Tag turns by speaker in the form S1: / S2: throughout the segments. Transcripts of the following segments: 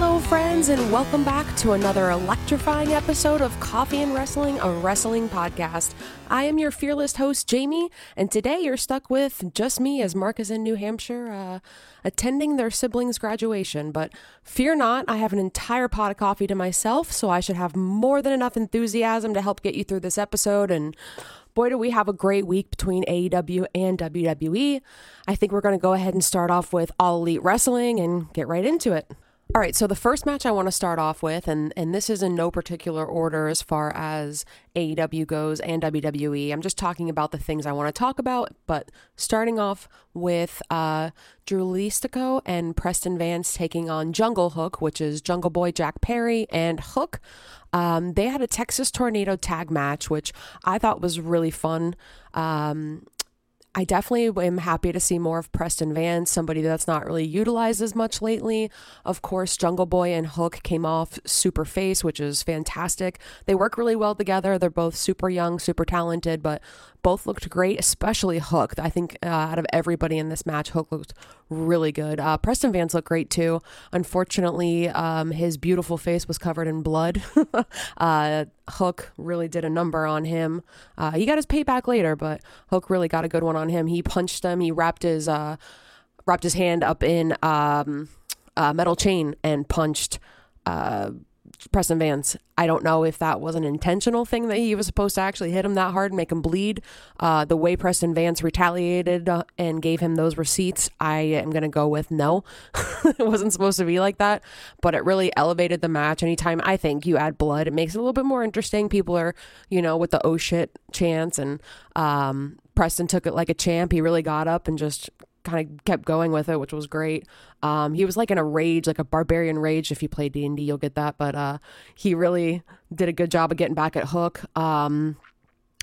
S1: Hello, friends, and welcome back to another electrifying episode of Coffee and Wrestling, a wrestling podcast. I am your fearless host, Jamie, and today you're stuck with just me as Mark is in New Hampshire uh, attending their siblings' graduation. But fear not, I have an entire pot of coffee to myself, so I should have more than enough enthusiasm to help get you through this episode. And boy, do we have a great week between AEW and WWE. I think we're going to go ahead and start off with All Elite Wrestling and get right into it. All right, so the first match I want to start off with, and, and this is in no particular order as far as AEW goes and WWE. I'm just talking about the things I want to talk about, but starting off with uh, Dralistico and Preston Vance taking on Jungle Hook, which is Jungle Boy Jack Perry and Hook. Um, they had a Texas Tornado tag match, which I thought was really fun. Um, I definitely am happy to see more of Preston Vance, somebody that's not really utilized as much lately. Of course, Jungle Boy and Hook came off super face, which is fantastic. They work really well together. They're both super young, super talented, but both looked great, especially Hook. I think uh, out of everybody in this match, Hook looked really good. Uh, Preston Vance looked great too. Unfortunately, um, his beautiful face was covered in blood. uh, Hook really did a number on him. Uh, he got his payback later, but Hook really got a good one on him. He punched him. He wrapped his uh, wrapped his hand up in um, a metal chain and punched uh, Preston Vance. I don't know if that was an intentional thing that he was supposed to actually hit him that hard and make him bleed. Uh, the way Preston Vance retaliated uh, and gave him those receipts, I am going to go with no. it wasn't supposed to be like that, but it really elevated the match. Anytime I think you add blood, it makes it a little bit more interesting. People are, you know, with the oh shit chance, and um, Preston took it like a champ. He really got up and just kind of kept going with it, which was great. Um, he was like in a rage, like a barbarian rage. If you play D and D, you'll get that. But uh, he really did a good job of getting back at Hook. Um,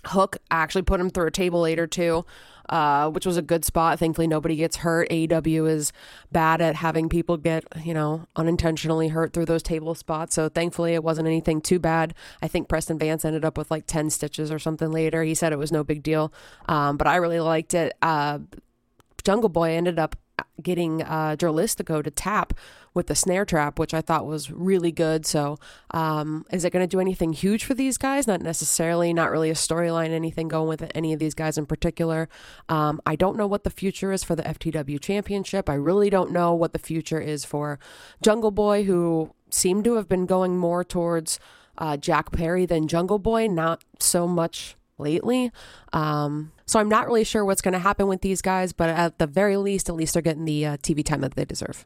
S1: Hook actually put him through a table later too, uh, which was a good spot. Thankfully, nobody gets hurt. AEW is bad at having people get, you know, unintentionally hurt through those table spots. So thankfully, it wasn't anything too bad. I think Preston Vance ended up with like 10 stitches or something later. He said it was no big deal. Um, but I really liked it. Uh, Jungle Boy ended up getting uh, to tap with the snare trap, which I thought was really good. So, um, is it going to do anything huge for these guys? Not necessarily, not really a storyline, anything going with any of these guys in particular. Um, I don't know what the future is for the FTW Championship. I really don't know what the future is for Jungle Boy, who seemed to have been going more towards uh, Jack Perry than Jungle Boy, not so much lately. Um, so I'm not really sure what's going to happen with these guys, but at the very least, at least they're getting the uh, TV time that they deserve.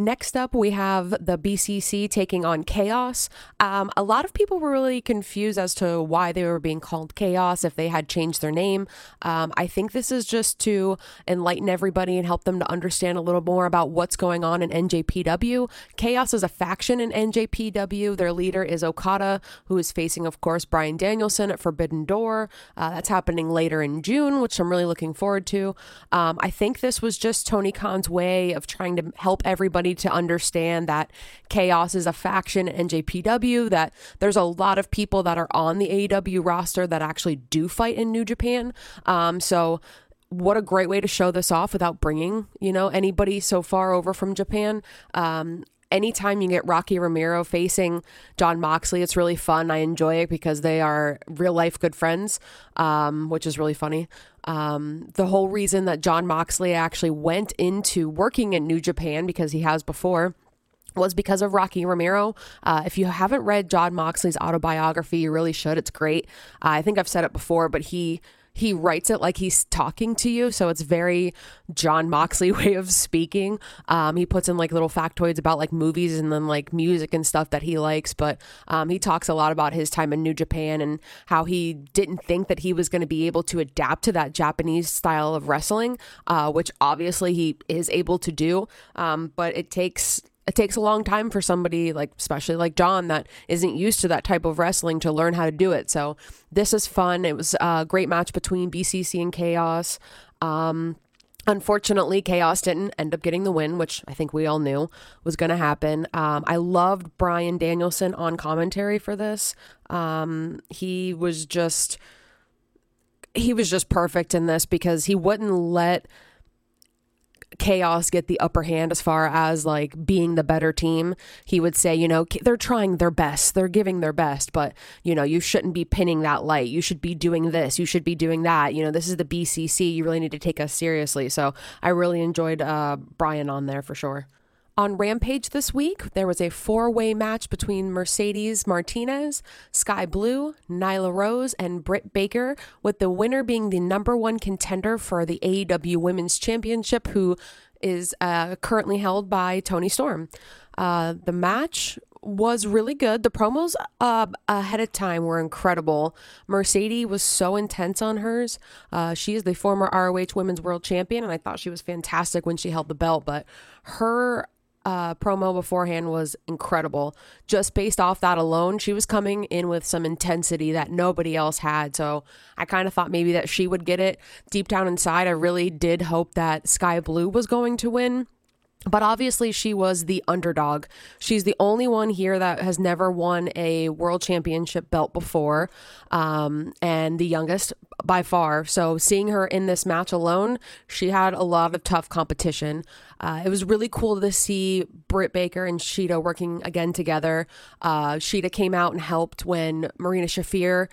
S1: Next up, we have the BCC taking on Chaos. Um, a lot of people were really confused as to why they were being called Chaos if they had changed their name. Um, I think this is just to enlighten everybody and help them to understand a little more about what's going on in NJPW. Chaos is a faction in NJPW. Their leader is Okada, who is facing, of course, Bryan Danielson at Forbidden Door. Uh, that's happening later in June, which I'm really looking forward to. Um, I think this was just Tony Khan's way of trying to help everybody to understand that Chaos is a faction in NJPW, that there's a lot of people that are on the AEW roster that actually do fight in New Japan. Um, so, what a great way to show this off without bringing, you know, anybody so far over from Japan. Um, anytime you get Rocky Romero facing Jon Moxley, it's really fun. I enjoy it because they are real life good friends, um, which is really funny. Um, the whole reason that Jon Moxley actually went into working in New Japan because he has before was because of Rocky Romero. Uh, if you haven't read Jon Moxley's autobiography, you really should. It's great. Uh, I think I've said it before, but he he writes it like he's talking to you. So it's very Jon Moxley way of speaking. Um, he puts in like little factoids about like movies and then like music and stuff that he likes. But um, he talks a lot about his time in New Japan and how he didn't think that he was going to be able to adapt to that Japanese style of wrestling, uh, which obviously he is able to do. Um, but it takes it takes a long time for somebody like especially like Jon that isn't used to that type of wrestling to learn how to do it. So this is fun. It was a great match between BCC and Chaos. Um, Unfortunately, Chaos didn't end up getting the win, which I think we all knew was going to happen. Um, I loved Bryan Danielson on commentary for this. Um, he was just he was just perfect in this because he wouldn't let chaos get the upper hand as far as like being the better team. He would say, you know, they're trying their best, they're giving their best, but you know, you shouldn't be pinning that light. You should be doing this, you should be doing that. You know, this is the BCC. You really need to take us seriously. So I really enjoyed uh, Bryan on there for sure. On Rampage this week, there was a four way match between Mercedes Martinez, Skye Blue, Nyla Rose, and Britt Baker, with the winner being the number one contender for the AEW Women's Championship, who is uh, currently held by Toni Storm. Uh, the match was really good. The promos uh, ahead of time were incredible. Mercedes was so intense on hers. Uh, she is the former ROH Women's World Champion, and I thought she was fantastic when she held the belt. But her uh, promo beforehand was incredible. Just based off that alone, she was coming in with some intensity that nobody else had. So I kind of thought maybe that she would get it. Deep down inside, I really did hope that Skye Blue was going to win. But obviously, she was the underdog. She's the only one here that has never won a world championship belt before, um, and the youngest by far. So, seeing her in this match alone, she had a lot of tough competition. Uh, it was really cool to see Britt Baker and Shida working again together. Uh, Shida came out and helped when Marina Shafir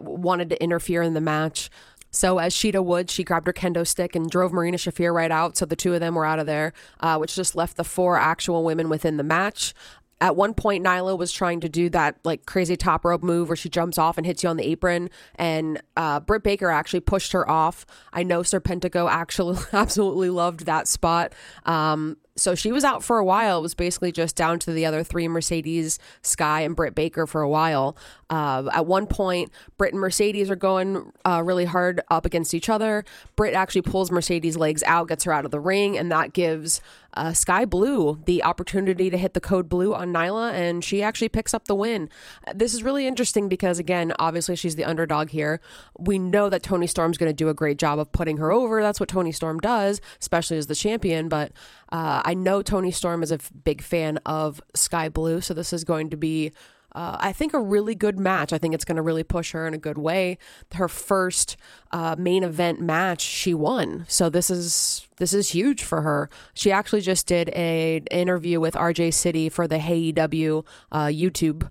S1: wanted to interfere in the match. So as Shida would, she grabbed her kendo stick and drove Marina Shafir right out. So the two of them were out of there, uh, which just left the four actual women within the match. At one point, Nyla was trying to do that like crazy top rope move where she jumps off and hits you on the apron, and uh, Britt Baker actually pushed her off. I know Serpentico actually absolutely loved that spot. Um, so she was out for a while. It was basically just down to the other three Mercedes, Skye, and Britt Baker for a while. Uh, at one point, Britt and Mercedes are going uh, really hard up against each other. Britt actually pulls Mercedes' legs out, gets her out of the ring, and that gives uh, Skye Blue the opportunity to hit the code blue on Nyla, and she actually picks up the win. This is really interesting because, again, obviously she's the underdog here. We know that Toni Storm's going to do a great job of putting her over. That's what Toni Storm does, especially as the champion. But uh, I know Tony Storm is a big fan of Skye Blue, so this is going to be uh, I think a really good match. I think it's going to really push her in a good way. Her first uh, main event match, she won, so this is this is huge for her. She actually just did a interview with RJ City for the HeyW uh, YouTube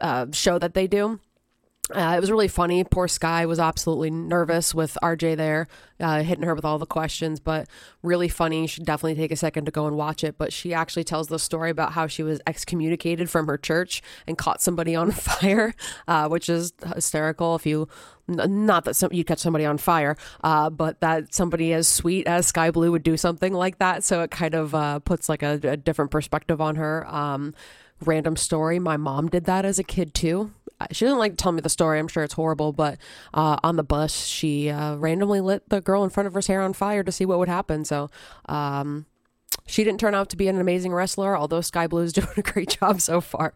S1: uh, show that they do. Uh, it was really funny. Poor Skye was absolutely nervous with RJ there, uh, hitting her with all the questions, but really funny. You should definitely take a second to go and watch it. But she actually tells the story about how she was excommunicated from her church and caught somebody on fire, uh, which is hysterical. If you, not that some, you catch somebody on fire, uh, but that somebody as sweet as Skye Blue would do something like that. So it kind of uh, puts like a, a, different perspective on her. Um, random story. My mom did that as a kid too she doesn't like to tell me the story. I'm sure it's horrible, but uh, on the bus, she uh, randomly lit the girl in front of her hair on fire to see what would happen. So, um, she didn't turn out to be an amazing wrestler, although Skye Blue is doing a great job so far.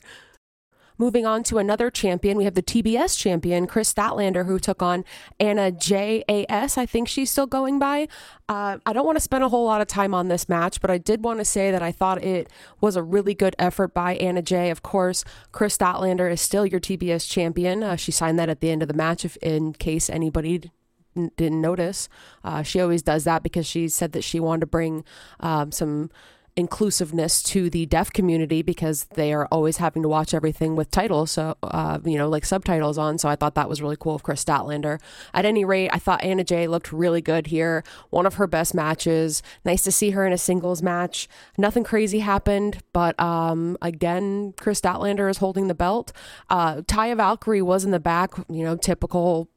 S1: Moving on to another champion, we have the TBS champion, Kris Statlander, who took on Anna JAS. I think she's still going by. Uh, I don't want to spend a whole lot of time on this match, but I did want to say that I thought it was a really good effort by Anna Jay. Of course, Kris Statlander is still your TBS champion. Uh, she signed that at the end of the match, if in case anybody didn't notice. Uh, she always does that because she said that she wanted to bring um, some inclusiveness to the deaf community because they are always having to watch everything with titles, so uh, you know, like subtitles on. So I thought that was really cool of Kris Statlander. At any rate, I thought Anna Jay looked really good here. One of her best matches. Nice to see her in a singles match. Nothing crazy happened, but um, again, Kris Statlander is holding the belt. Uh, Taya Valkyrie was in the back, you know, typical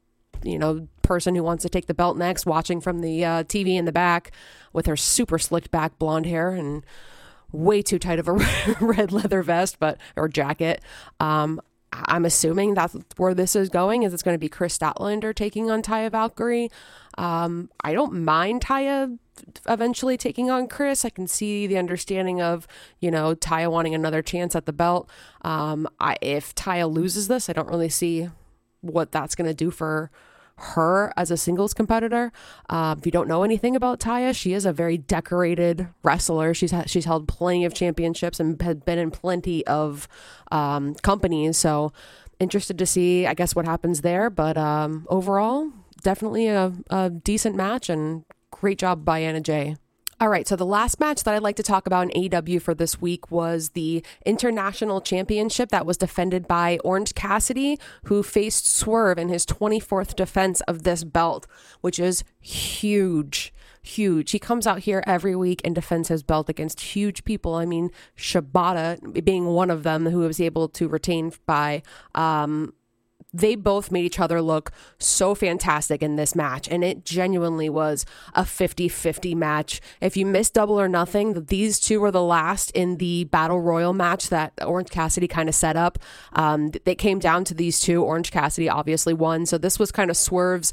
S1: you know person who wants to take the belt next, watching from the uh, TV in the back with her super slicked back blonde hair and way too tight of a red leather vest, but or jacket. Um, I'm assuming that's where this is going. Is it's going to be Kris Statlander taking on Taya Valkyrie? Um, I don't mind Taya eventually taking on Kris. I can see the understanding of you know Taya wanting another chance at the belt. Um, I, if Taya loses this, I don't really see what that's going to do for her as a singles competitor. Um, if you don't know anything about Taya, she is a very decorated wrestler. She's ha- she's held plenty of championships and had been in plenty of um, companies. So interested to see, I guess, what happens there. But um, overall, definitely a, a decent match and great job by Anna Jay. All right, so the last match that I'd like to talk about in AEW for this week was the International Championship that was defended by Orange Cassidy, who faced Swerve in his 24th defense of this belt, which is huge. Huge. He comes out here every week and defends his belt against huge people. I mean, Shibata being one of them who was able to retain by um, they both made each other look so fantastic in this match and it genuinely was a 50-50 match. If you missed double or nothing these two were the last in the battle royal match that orange cassidy kind of set up. Um, they came down to these two. Orange cassidy obviously won. So this was kind of swerve's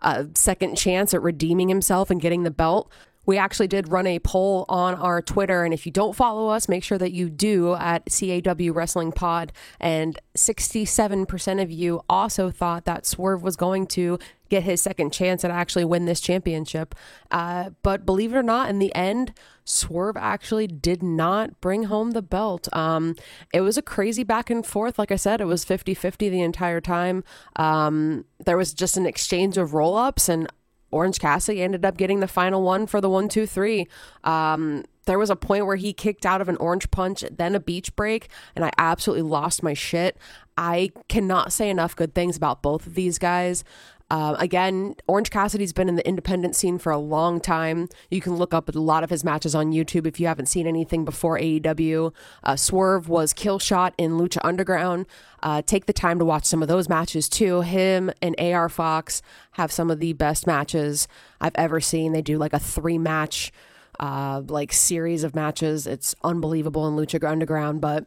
S1: uh, second chance at redeeming himself and getting the belt we actually did run a poll on our Twitter, and if you don't follow us, make sure that you do at CAW Wrestling Pod. And 67% of you also thought that Swerve was going to get his second chance and actually win this championship. Uh, but believe it or not, in the end, Swerve actually did not bring home the belt. Um, it was a crazy back and forth. Like I said, it was 50 50 the entire time. Um, there was just an exchange of roll ups, and Orange Cassidy ended up getting the final one for the one, two, three. Um, there was a point where he kicked out of an orange punch, then a beach break, and I absolutely lost my shit. I cannot say enough good things about both of these guys. Uh, again, Orange Cassidy's been in the independent scene for a long time. You can look up a lot of his matches on YouTube if you haven't seen anything before AEW. Uh, Swerve was Killshot in Lucha Underground. Uh, take the time to watch some of those matches too. Him and AR Fox have some of the best matches I've ever seen. They do like a three match, uh, like series of matches. It's unbelievable in Lucha Underground, but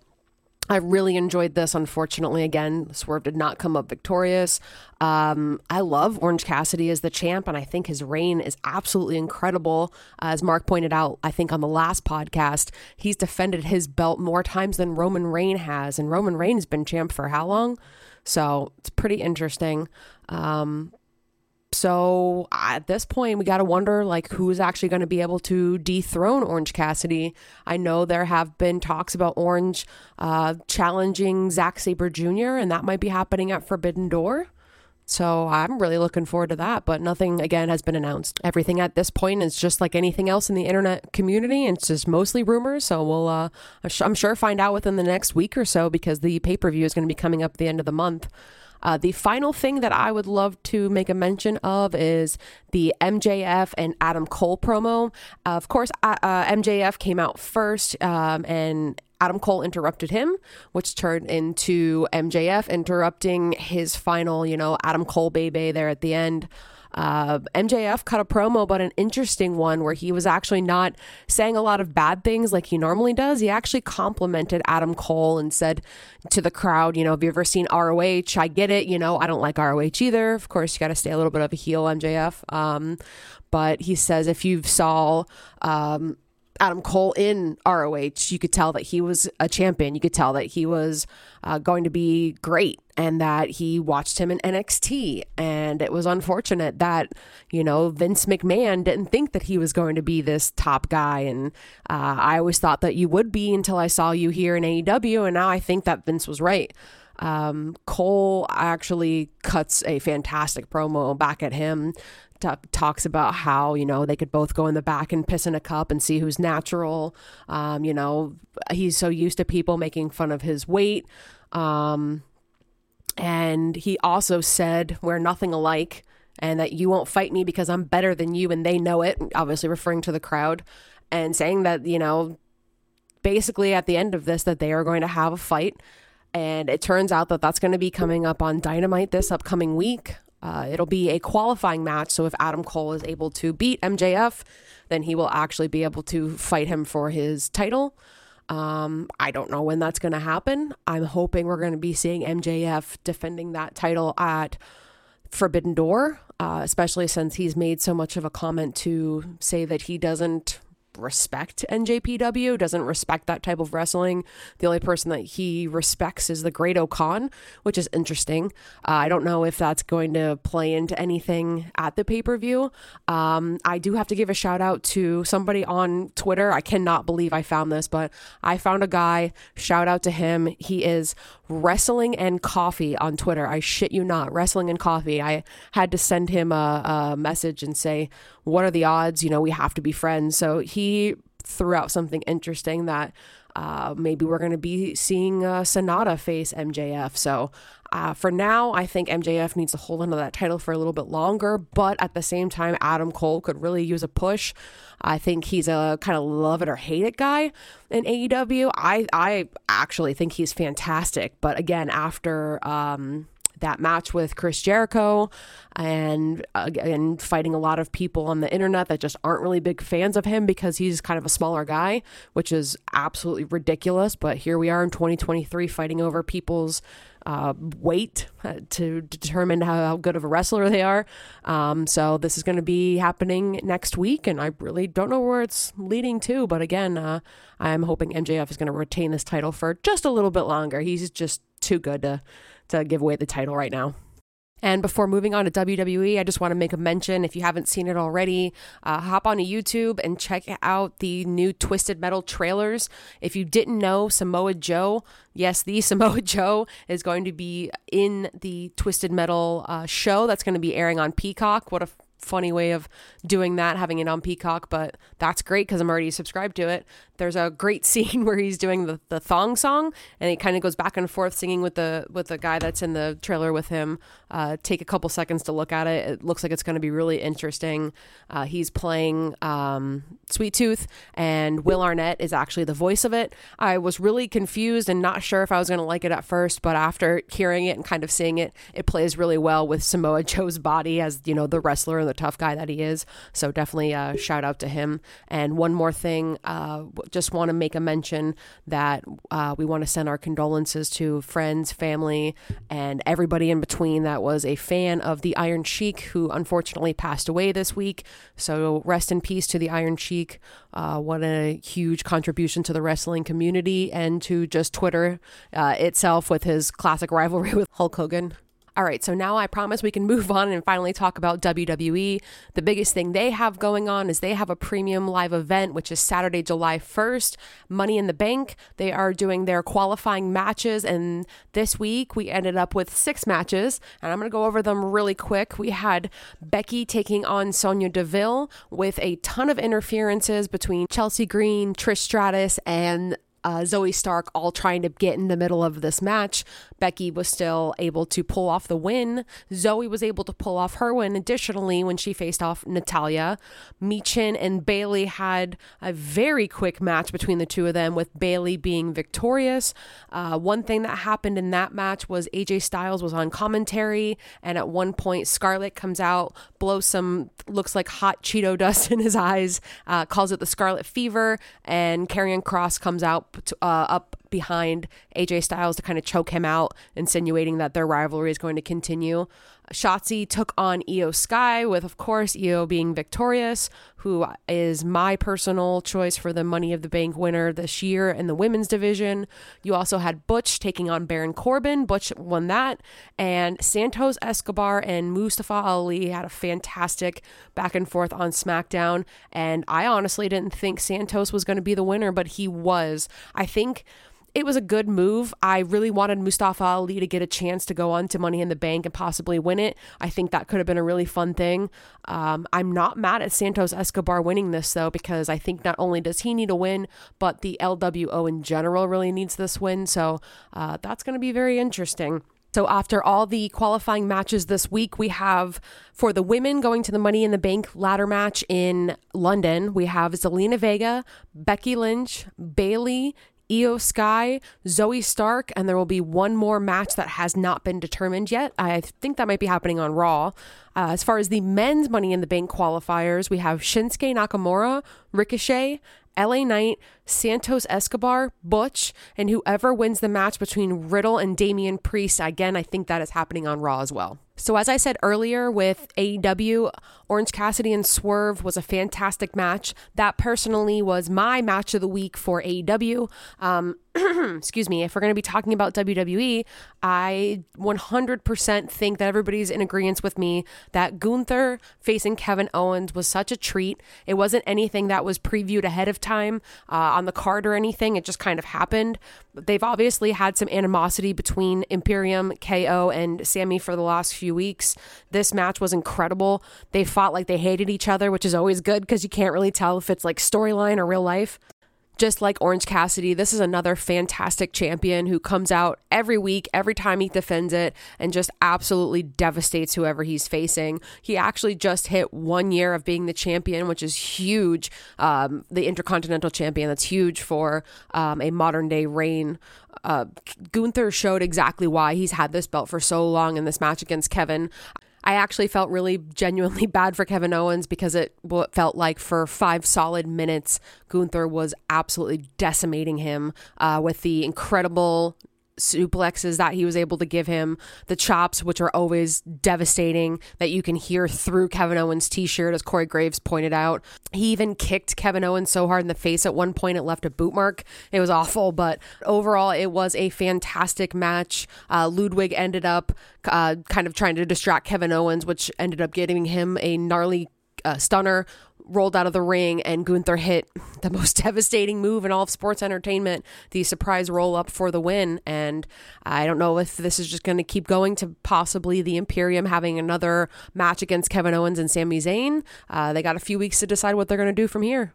S1: I really enjoyed this. Unfortunately, again, Swerve did not come up victorious. Um, I love Orange Cassidy as the champ, and I think his reign is absolutely incredible. As Mark pointed out, I think on the last podcast, he's defended his belt more times than Roman Reign has, and Roman Reign has been champ for how long? So it's pretty interesting. Um, so at this point, we got to wonder like who's actually going to be able to dethrone Orange Cassidy. I know there have been talks about Orange uh, challenging Zack Sabre Jr., and that might be happening at Forbidden Door. So I'm really looking forward to that, but nothing again has been announced. Everything at this point is just like anything else in the internet community. It's just mostly rumors. So we'll, uh, I'm sure, find out within the next week or so because the pay per view is going to be coming up at the end of the month. Uh, the final thing that I would love to make a mention of is the MJF and Adam Cole promo. Uh, of course, uh, MJF came out first, um, and Adam Cole interrupted him, which turned into MJF interrupting his final, you know, Adam Cole baby there at the end. Uh, MJF cut a promo, but an interesting one where he was actually not saying a lot of bad things like he normally does. He actually complimented Adam Cole and said to the crowd, you know, have you ever seen ROH? I get it. You know, I don't like ROH either. Of course, you got to stay a little bit of a heel, MJF. Um, but he says if you've saw um, Adam Cole in ROH, you could tell that he was a champion. You could tell that he was uh, going to be great and that he watched him in NXT. And it was unfortunate that, you know, Vince McMahon didn't think that he was going to be this top guy. And uh, I always thought that you would be until I saw you here in AEW. And now I think that Vince was right. Um, Cole actually cuts a fantastic promo back at him t- talks about how you know they could both go in the back and piss in a cup and see who's natural. Um, you know, he's so used to people making fun of his weight. Um, and he also said, "We're nothing alike." And that you won't fight me because I'm better than you, and they know it. Obviously, referring to the crowd, and saying that you know, basically at the end of this, that they are going to have a fight and it turns out that that's going to be coming up on Dynamite this upcoming week. Uh, it'll be a qualifying match. So if Adam Cole is able to beat MJF, then he will actually be able to fight him for his title. Um, I don't know when that's going to happen. I'm hoping we're going to be seeing MJF defending that title at Forbidden Door, uh, especially since he's made so much of a comment to say that he doesn't respect NJPW, doesn't respect that type of wrestling. The only person that he respects is the Great-O-Khan, which is interesting. Uh, I don't know if that's going to play into anything at the pay per view. Um, I do have to give a shout out to somebody on Twitter. I cannot believe I found this, but I found a guy. Shout out to him. He is wrestling and coffee on Twitter. I shit you not, wrestling and coffee. I had to send him a, a message and say, what are the odds? You know, we have to be friends. So he threw out something interesting that uh, maybe we're going to be seeing uh, Sanada face MJF. So uh, for now, I think MJF needs to hold onto that title for a little bit longer. But at the same time, Adam Cole could really use a push. I think he's a kind of love it or hate it guy in AEW. I I actually think he's fantastic. But again, after um, that match with Chris Jericho and again fighting a lot of people on the internet that just aren't really big fans of him because he's kind of a smaller guy, which is absolutely ridiculous. But here we are in 2023 fighting over people's uh, weight uh, to determine how, how, good of a wrestler they are. Um, so this is going to be happening next week, and I really don't know where it's leading to. But again, uh, I'm hoping MJF is going to retain this title for just a little bit longer. He's just too good to to give away the title right now. And before moving on to WWE, I just want to make a mention if you haven't seen it already, uh, hop onto YouTube and check out the new Twisted Metal trailers. If you didn't know, Samoa Joe, yes, the Samoa Joe is going to be in the Twisted Metal uh, show that's going to be airing on Peacock. What a funny way of doing that, having it on Peacock, but that's great because I'm already subscribed to it. There's a great scene where he's doing the, the thong song and he kind of goes back and forth singing with the with the guy that's in the trailer with him. Uh, take a couple seconds to look at it. It looks like it's going to be really interesting. Uh, he's playing um, Sweet Tooth, and Will Arnett is actually the voice of it. I was really confused and not sure if I was going to like it at first, but after hearing it and kind of seeing it, it plays really well with Samoa Joe's body as you know the wrestler and the tough guy that he is. So definitely uh, shout out to him. And one more thing, uh, just want to make a mention that uh, we want to send our condolences to friends, family, and everybody in between that was a fan of the Iron Sheik who unfortunately passed away this week. So rest in peace to the Iron Sheik. Uh, what a huge contribution to the wrestling community and to just Twitter uh, itself with his classic rivalry with Hulk Hogan. All right, so now I promise we can move on and finally talk about WWE. The biggest thing they have going on is they have a premium live event, which is Saturday, July 1st, Money in the Bank. They are doing their qualifying matches, and this week we ended up with six matches, and I'm going to go over them really quick. We had Becky taking on Sonya Deville with a ton of interferences between Chelsea Green, Trish Stratus, and uh, Zoey Stark all trying to get in the middle of this match. Becky was still able to pull off the win. Zoey was able to pull off her win. Additionally, when she faced off Natalya, Michin and Bayley had a very quick match between the two of them, with Bayley being victorious. Uh, one thing that happened in that match was AJ Styles was on commentary, and at one point, Scarlett comes out, blows some looks like hot Cheeto dust in his eyes, uh, calls it the Scarlet Fever, and Karrion Kross comes out uh, up behind AJ Styles to kind of choke him out, insinuating that their rivalry is going to continue. Shotzi took on Iyo Sky, with of course Iyo being victorious, who is my personal choice for the Money of the Bank winner this year in the women's division. You also had Butch taking on Baron Corbin. Butch won that, and Santos Escobar and Mustafa Ali had a fantastic back and forth on SmackDown. And I honestly didn't think Santos was going to be the winner, but he was. I think it was a good move. I really wanted Mustafa Ali to get a chance to go on to Money in the Bank and possibly win it. I think that could have been a really fun thing. Um, I'm not mad at Santos Escobar winning this though, because I think not only does he need a win, but the LWO in general really needs this win. So uh, that's going to be very interesting. So, after all the qualifying matches this week, we have for the women going to the Money in the Bank ladder match in London, we have Zelina Vega, Becky Lynch, Bayley, Iyo Sky, Zoey Stark, and there will be one more match that has not been determined yet. I think that might be happening on Raw. Uh, as far as the men's Money in the Bank qualifiers, we have Shinsuke Nakamura, Ricochet, LA Knight, Santos Escobar, Butch, and whoever wins the match between Riddle and Damian Priest. Again, I think that is happening on Raw as well. So, as I said earlier with AEW, Orange Cassidy and Swerve was a fantastic match. That personally was my match of the week for AEW. Um, excuse me, if we're going to be talking about WWE, I 100% think that everybody's in agreement with me that Gunther facing Kevin Owens was such a treat. It wasn't anything that was previewed ahead of time uh, on the card or anything, it just kind of happened. They've obviously had some animosity between Imperium, KO, and Sami for the last few weeks. This match was incredible. They fought like they hated each other, which is always good because you can't really tell if it's like storyline or real life. Just like Orange Cassidy, this is another fantastic champion who comes out every week, every time he defends it, and just absolutely devastates whoever he's facing. He actually just hit one year of being the champion, which is huge. Um, the Intercontinental Champion, that's huge for um, a modern day reign. Uh, Gunther showed exactly why he's had this belt for so long in this match against Kevin. I actually felt really genuinely bad for Kevin Owens because it felt like for five solid minutes, Gunther was absolutely decimating him uh, with the incredible suplexes that he was able to give him, the chops, which are always devastating, that you can hear through Kevin Owens' t shirt, as Corey Graves pointed out. He even kicked Kevin Owens so hard in the face at one point it left a boot mark. It was awful, but overall, it was a fantastic match. Uh, Ludwig ended up uh, kind of trying to distract Kevin Owens, which ended up getting him a gnarly uh, stunner rolled out of the ring and Gunther hit the most devastating move in all of sports entertainment, the surprise roll up for the win. And I don't know if this is just going to keep going to possibly the Imperium having another match against Kevin Owens and Sami Zayn. Uh, they got a few weeks to decide what they're going to do from here.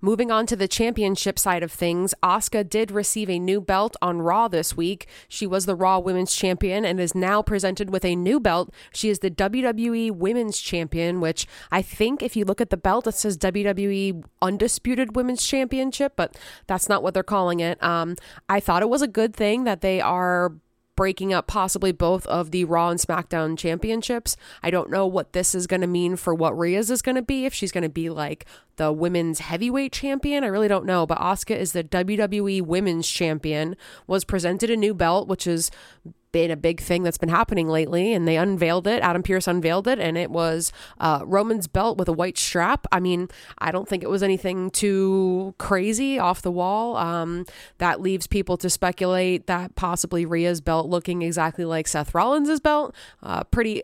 S1: Moving on to the championship side of things, Asuka did receive a new belt on Raw this week. She was the Raw Women's Champion and is now presented with a new belt. She is the WWE Women's Champion, which I think if you look at the belt, it says WWE Undisputed Women's Championship, but that's not what they're calling it. Um, I thought it was a good thing that they are breaking up possibly both of the Raw and SmackDown championships. I don't know what this is going to mean for what Rhea's is going to be. If she's going to be like the women's heavyweight champion, I really don't know. But Asuka is the WWE Women's Champion. Was presented a new belt, which is been a big thing that's been happening lately, and they unveiled it. Adam Pearce unveiled it, and it was uh, Roman's belt with a white strap. I mean, I don't think it was anything too crazy off the wall. Um, that leaves people to speculate that possibly Rhea's belt looking exactly like Seth Rollins' belt. Uh, pretty,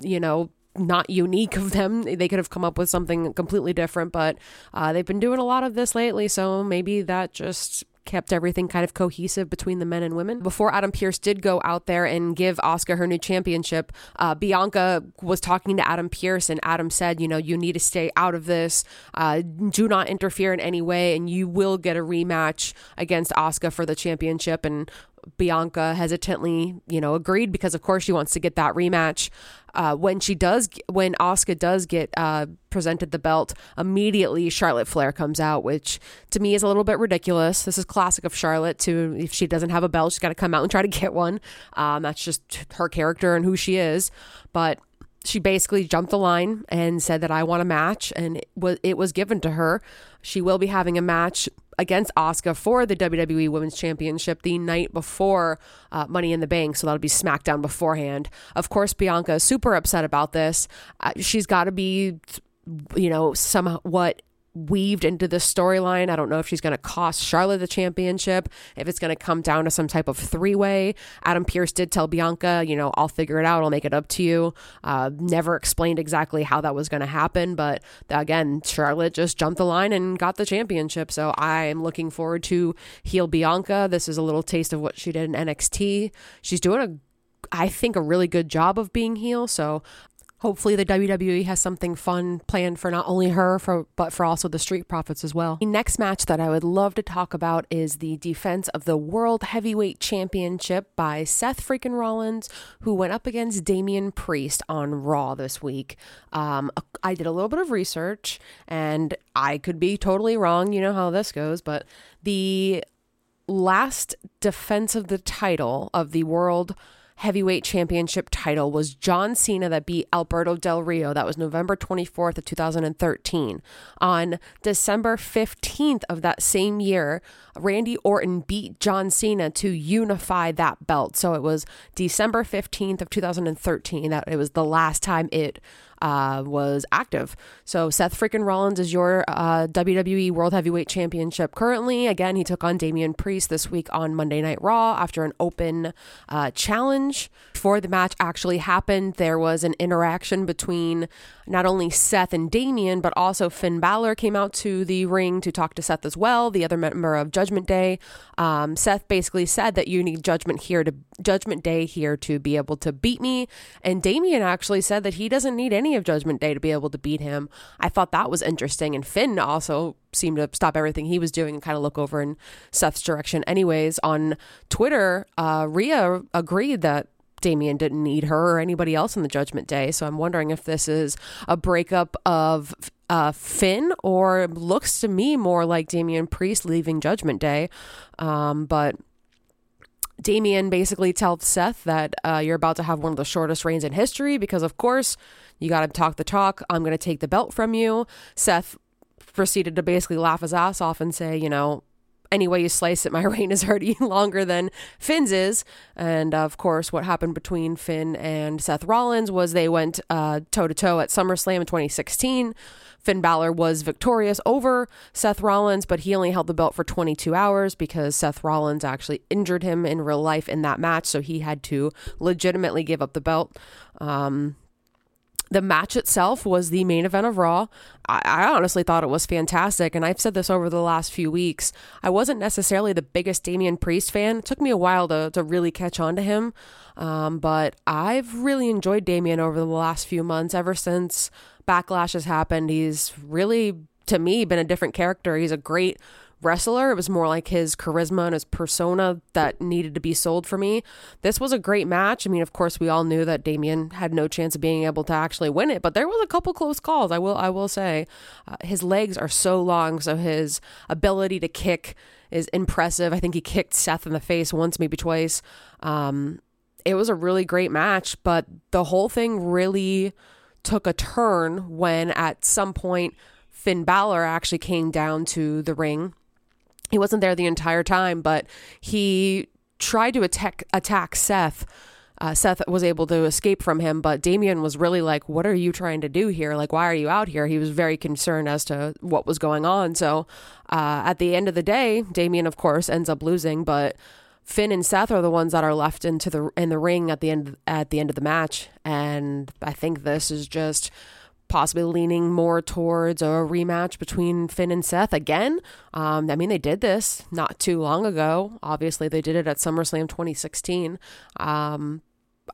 S1: you know, not unique of them. They could have come up with something completely different, but uh, they've been doing a lot of this lately, so maybe that just kept everything kind of cohesive between the men and women. Before Adam Pearce did go out there and give Asuka her new championship, uh, Bianca was talking to Adam Pearce, and Adam said, You know, you need to stay out of this. Uh, do not interfere in any way, and you will get a rematch against Asuka for the championship. And Bianca hesitantly, you know, agreed because of course she wants to get that rematch. Uh, when she does, when Asuka does get uh, presented the belt, immediately Charlotte Flair comes out, which to me is a little bit ridiculous. This is classic of Charlotte. To if she doesn't have a belt, she's got to come out and try to get one. Um, that's just her character and who she is. But she basically jumped the line and said that I want a match, and it was it was given to her. She will be having a match against Asuka for the WWE Women's Championship the night before uh, Money in the Bank, so that'll be SmackDown beforehand. Of course, Bianca is super upset about this. Uh, she's got to be, you know, somewhat weaved into the storyline. I don't know if she's going to cost Charlotte the championship, if it's going to come down to some type of three way. Adam Pearce did tell Bianca, you know, I'll figure it out. I'll make it up to you. Uh, never explained exactly how that was going to happen. But again, Charlotte just jumped the line and got the championship. So I'm looking forward to heel Bianca. This is a little taste of what she did in NXT. She's doing a I think a really good job of being heel. So Hopefully, the WWE has something fun planned for not only her, for, but for also the Street Profits as well. The next match that I would love to talk about is the defense of the World Heavyweight Championship by Seth freaking Rollins, who went up against Damian Priest on Raw this week. Um, I did a little bit of research, and I could be totally wrong. You know how this goes, but the last defense of the title of the World heavyweight championship title was John Cena that beat Alberto Del Rio. That was November 24th of 2013. On December 15th of that same year, Randy Orton beat John Cena to unify that belt. So it was December 15th of 2013 that it was the last time it uh, was active. So Seth freaking Rollins is your uh, WWE World Heavyweight Championship currently. Again, he took on Damian Priest this week on Monday Night Raw after an open uh, challenge. Before the match actually happened, there was an interaction between not only Seth and Damian, but also Finn Balor came out to the ring to talk to Seth as well, the other member of Judgment Day. Um, Seth basically said that you need Judgment here to Judgment Day here to be able to beat me, and Damian actually said that he doesn't need any of Judgment Day to be able to beat him. I thought that was interesting, and Finn also seemed to stop everything he was doing and kind of look over in Seth's direction. Anyways, on Twitter, uh, Rhea agreed that Damian didn't need her or anybody else in the Judgment Day. So I'm wondering if this is a breakup of uh, Finn or looks to me more like Damian Priest leaving Judgment Day. Um, but Damian basically tells Seth that uh, you're about to have one of the shortest reigns in history because, of course, you got to talk the talk. I'm going to take the belt from you. Seth proceeded to basically laugh his ass off and say, you know, any way you slice it, my reign is already longer than Finn's is. And of course, what happened between Finn and Seth Rollins was they went toe to toe at SummerSlam in 2016. Finn Balor was victorious over Seth Rollins, but he only held the belt for 22 hours because Seth Rollins actually injured him in real life in that match. So he had to legitimately give up the belt. Um, the match itself was the main event of Raw. I, I, honestly thought it was fantastic, and I've said this over the last few weeks. I wasn't necessarily the biggest Damian Priest fan. It took me a while to, to really catch on to him, um, but I've really enjoyed Damian over the last few months. Ever since Backlash has happened, he's really, to me, been a different character. He's a great wrestler. It was more like his charisma and his persona that needed to be sold for me. This was a great match. I mean, of course, we all knew that Damian had no chance of being able to actually win it, but there was a couple close calls. I will, I will say, uh, his legs are so long, so his ability to kick is impressive. I think he kicked Seth in the face once, maybe twice. Um, it was a really great match, but the whole thing really took a turn when at some point Finn Balor actually came down to the ring he wasn't there the entire time, but he tried to attack attack Seth. Uh, Seth was able to escape from him, but Damian was really like, "What are you trying to do here? Like, why are you out here?" He was very concerned as to what was going on. So, uh, at the end of the day, Damian, of course, ends up losing, but Finn and Seth are the ones that are left into the in the ring at the end at the end of the match, and I think this is just possibly leaning more towards a rematch between Finn and Seth again. Um, I mean, they did this not too long ago. Obviously, they did it at SummerSlam 2016. Um,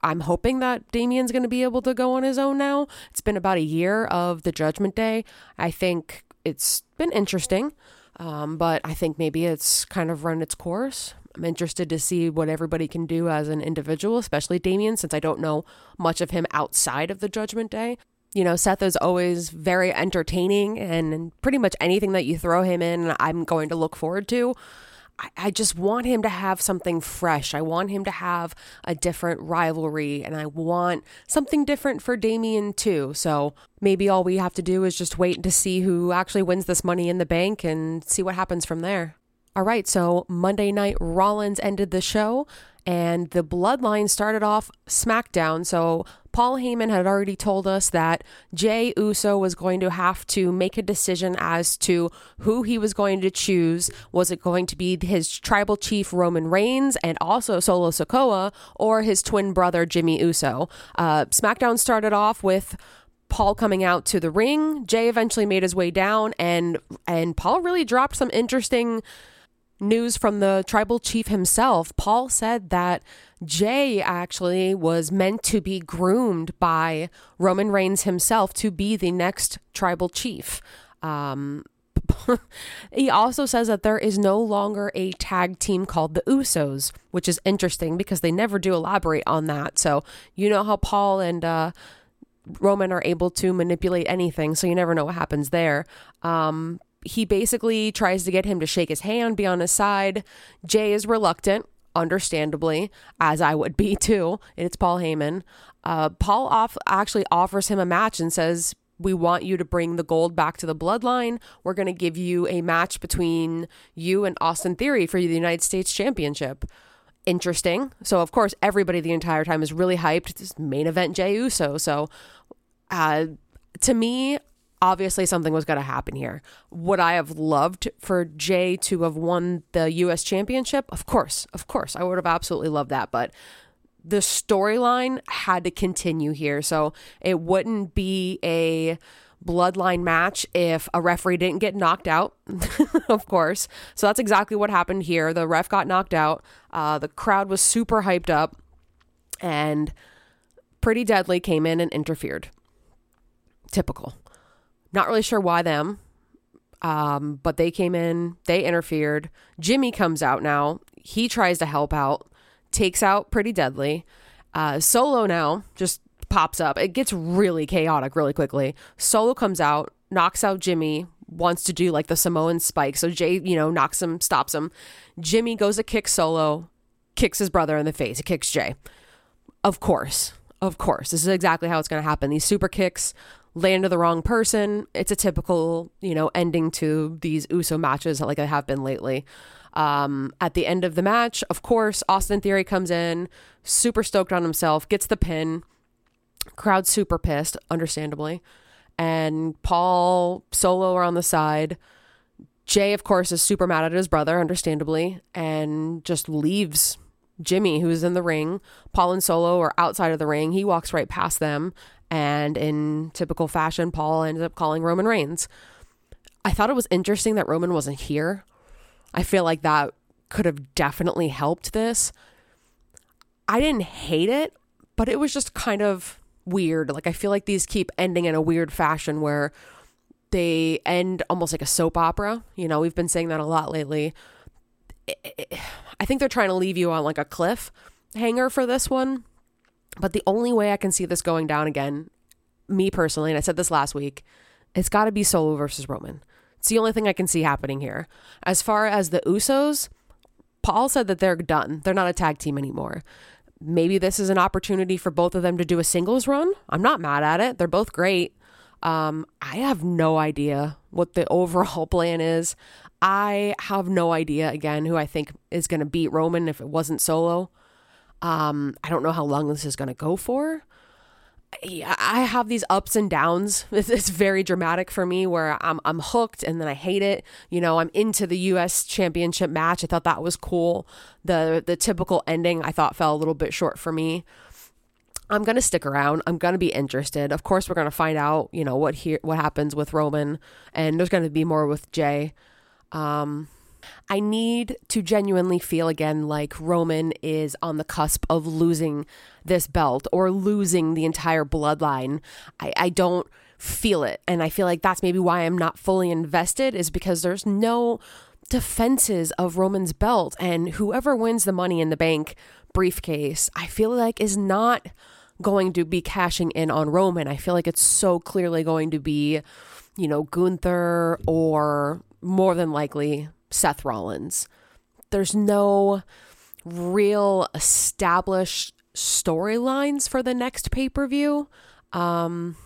S1: I'm hoping that Damian's going to be able to go on his own now. It's been about a year of the Judgment Day. I think it's been interesting, um, but I think maybe it's kind of run its course. I'm interested to see what everybody can do as an individual, especially Damien, since I don't know much of him outside of the Judgment Day you know, Seth is always very entertaining and pretty much anything that you throw him in, I'm going to look forward to. I, I just want him to have something fresh. I want him to have a different rivalry and I want something different for Damian too. So maybe all we have to do is just wait to see who actually wins this money in the bank and see what happens from there. All right, so Monday night Rollins ended the show and the bloodline started off SmackDown. So Paul Heyman had already told us that Jey Uso was going to have to make a decision as to who he was going to choose. Was it going to be his tribal chief Roman Reigns and also Solo Sikoa, or his twin brother Jimmy Uso? Uh, SmackDown started off with. Paul coming out to the ring. Jay eventually made his way down, and and Paul really dropped some interesting news from the tribal chief himself. Paul said that Jey actually was meant to be groomed by Roman Reigns himself to be the next tribal chief. Um, he also says that there is no longer a tag team called the Usos, which is interesting because they never do elaborate on that. So, you know how Paul and uh, Roman are able to manipulate anything, so you never know what happens there. Um, he basically tries to get him to shake his hand, be on his side. Jey is reluctant. understandably, as I would be too. It's Paul Heyman. Uh, Paul off actually offers him a match and says, "We want you to bring the gold back to the bloodline. We're going to give you a match between you and Austin Theory for the United States Championship." Interesting. So of course, everybody the entire time is really hyped. This main event Jey Uso. So, uh, to me, obviously something was going to happen here. Would I have loved for Jey to have won the US championship? Of course, of course. I would have absolutely loved that, but the storyline had to continue here. So it wouldn't be a bloodline match if a referee didn't get knocked out, of course. So that's exactly what happened here. The ref got knocked out. Uh, the crowd was super hyped up, and Pretty Deadly came in and interfered. Typical. Not really sure why them, um, but they came in, they interfered. Jimmy comes out now. He tries to help out, takes out Pretty Deadly. Uh, Solo now just pops up. It gets really chaotic really quickly. Solo comes out, knocks out Jimmy, wants to do like the Samoan spike. So Jey, you know, knocks him, stops him. Jimmy goes to kick Solo, kicks his brother in the face. He kicks Jey. Of course. Of course. This is exactly how it's going to happen. These super kicks land to the wrong person. It's a typical, you know, ending to these USO matches like I have been lately. Um, at the end of the match, of course, Austin Theory comes in, super stoked on himself, gets the pin. Crowd super pissed, understandably. And Paul Solo are on the side. Jey, of course, is super mad at his brother, understandably, and just leaves Jimmy, who's in the ring. Paul and Solo are outside of the ring. He walks right past them and in typical fashion, Paul ended up calling Roman Reigns. I thought it was interesting that Roman wasn't here. I feel like that could have definitely helped this. I didn't hate it, but it was just kind of weird. Like, I feel like these keep ending in a weird fashion where they end almost like a soap opera. You know, we've been saying that a lot lately. I think they're trying to leave you on like a cliff hanger for this one. But the only way I can see this going down again, me personally, and I said this last week, it's got to be Solo versus Roman. It's the only thing I can see happening here. As far as the Usos, Paul said that they're done. They're not a tag team anymore. Maybe this is an opportunity for both of them to do a singles run. I'm not mad at it. They're both great. Um, I have no idea what the overall plan is. I have no idea, again, who I think is going to beat Roman if it wasn't Solo. Um, I don't know how long this is going to go for. I have these ups and downs. It's, very dramatic for me where I'm I'm hooked and then I hate it. You know, I'm into the US championship match. I thought that was cool. The the typical ending I thought fell a little bit short for me. I'm going to stick around. I'm going to be interested. Of course, we're going to find out, you know, what here what happens with Roman and there's going to be more with Jey. Um I need to genuinely feel again like Roman is on the cusp of losing this belt or losing the entire bloodline. I, I don't feel it. And I feel like that's maybe why I'm not fully invested, is because there's no defenses of Roman's belt. And whoever wins the money in the bank briefcase, I feel like is not going to be cashing in on Roman. I feel like it's so clearly going to be, you know, Gunther or more than likely Seth Rollins. There's no real established storylines for the next pay per view. Um,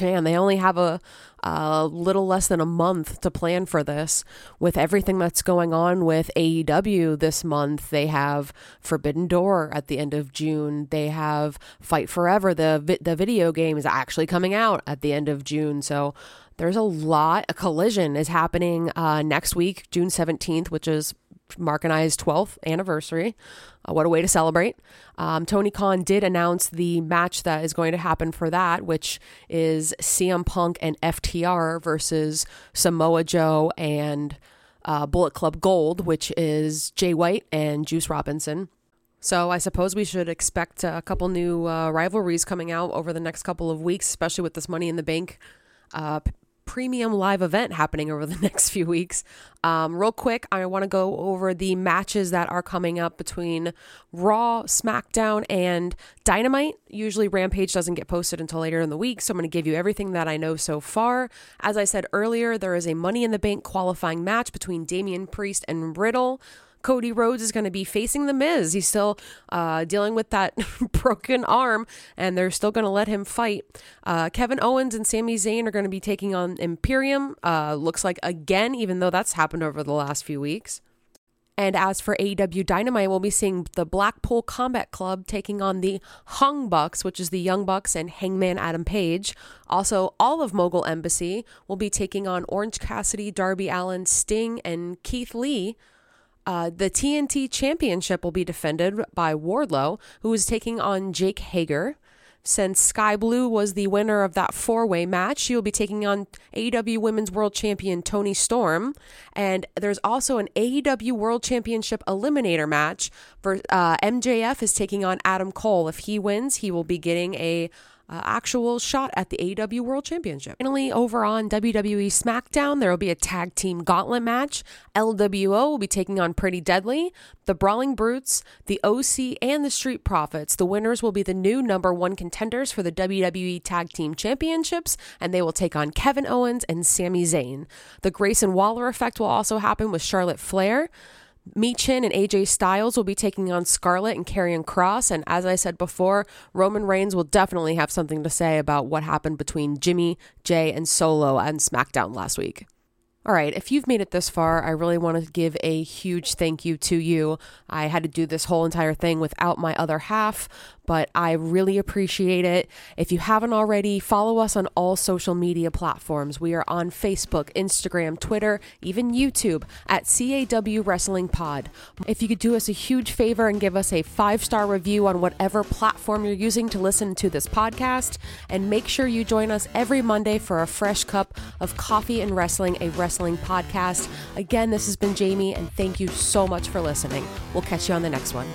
S1: man, they only have a, a little less than a month to plan for this. With everything that's going on with AEW this month, they have Forbidden Door at the end of June. They have Fight Forever, the the video game is actually coming out at the end of June. So there's a lot. A collision is happening uh, next week, June 17th, which is Mark and I's 12th anniversary. Uh, what a way to celebrate. Um, Tony Khan did announce the match that is going to happen for that, which is CM Punk and FTR versus Samoa Joe and uh, Bullet Club Gold, which is Jay White and Juice Robinson. So I suppose we should expect a couple new uh, rivalries coming out over the next couple of weeks, especially with this Money in the Bank uh, premium live event happening over the next few weeks. Um, real quick, I want to go over the matches that are coming up between Raw, SmackDown, and Dynamite. Usually, Rampage doesn't get posted until later in the week, so I'm going to give you everything that I know so far. As I said earlier, there is a Money in the Bank qualifying match between Damian Priest and Riddle. Cody Rhodes is going to be facing The Miz. He's still uh, dealing with that broken arm, and they're still going to let him fight. Uh, Kevin Owens and Sami Zayn are going to be taking on Imperium. Uh, looks like again, even though that's happened over the last few weeks. And as for AEW Dynamite, we'll be seeing the Blackpool Combat Club taking on the Hung Bucks, which is the Young Bucks and Hangman Adam Page. Also, all of Mogul Embassy will be taking on Orange Cassidy, Darby Allin, Sting, and Keith Lee. Uh, the TNT Championship will be defended by Wardlow, who is taking on Jake Hager. Since Skye Blue was the winner of that four way match, she will be taking on AEW Women's World Champion Toni Storm. And there's also an AEW World Championship Eliminator match. For uh, MJF is taking on Adam Cole. If he wins, he will be getting a uh, actual shot at the AEW World Championship. Finally, over on WWE SmackDown, there will be a tag team gauntlet match. LWO will be taking on Pretty Deadly, the Brawling Brutes, the OC, and the Street Profits. The winners will be the new number one contenders for the WWE Tag Team Championships, and they will take on Kevin Owens and Sami Zayn. The Grayson Waller effect will also happen with Charlotte Flair. Michin and AJ Styles will be taking on Scarlett and Karrion Kross. And as I said before, Roman Reigns will definitely have something to say about what happened between Jimmy, Jey, and Solo on SmackDown last week. All right, if you've made it this far, I really want to give a huge thank you to you. I had to do this whole entire thing without my other half, but I really appreciate it. If you haven't already, follow us on all social media platforms. We are on Facebook, Instagram, Twitter, even YouTube at CAW Wrestling Pod. If you could do us a huge favor and give us a five star review on whatever platform you're using to listen to this podcast, and make sure you join us every Monday for a fresh cup of coffee and wrestling, a wrestling podcast. Again, this has been Jamie, and thank you so much for listening. We'll catch you on the next one.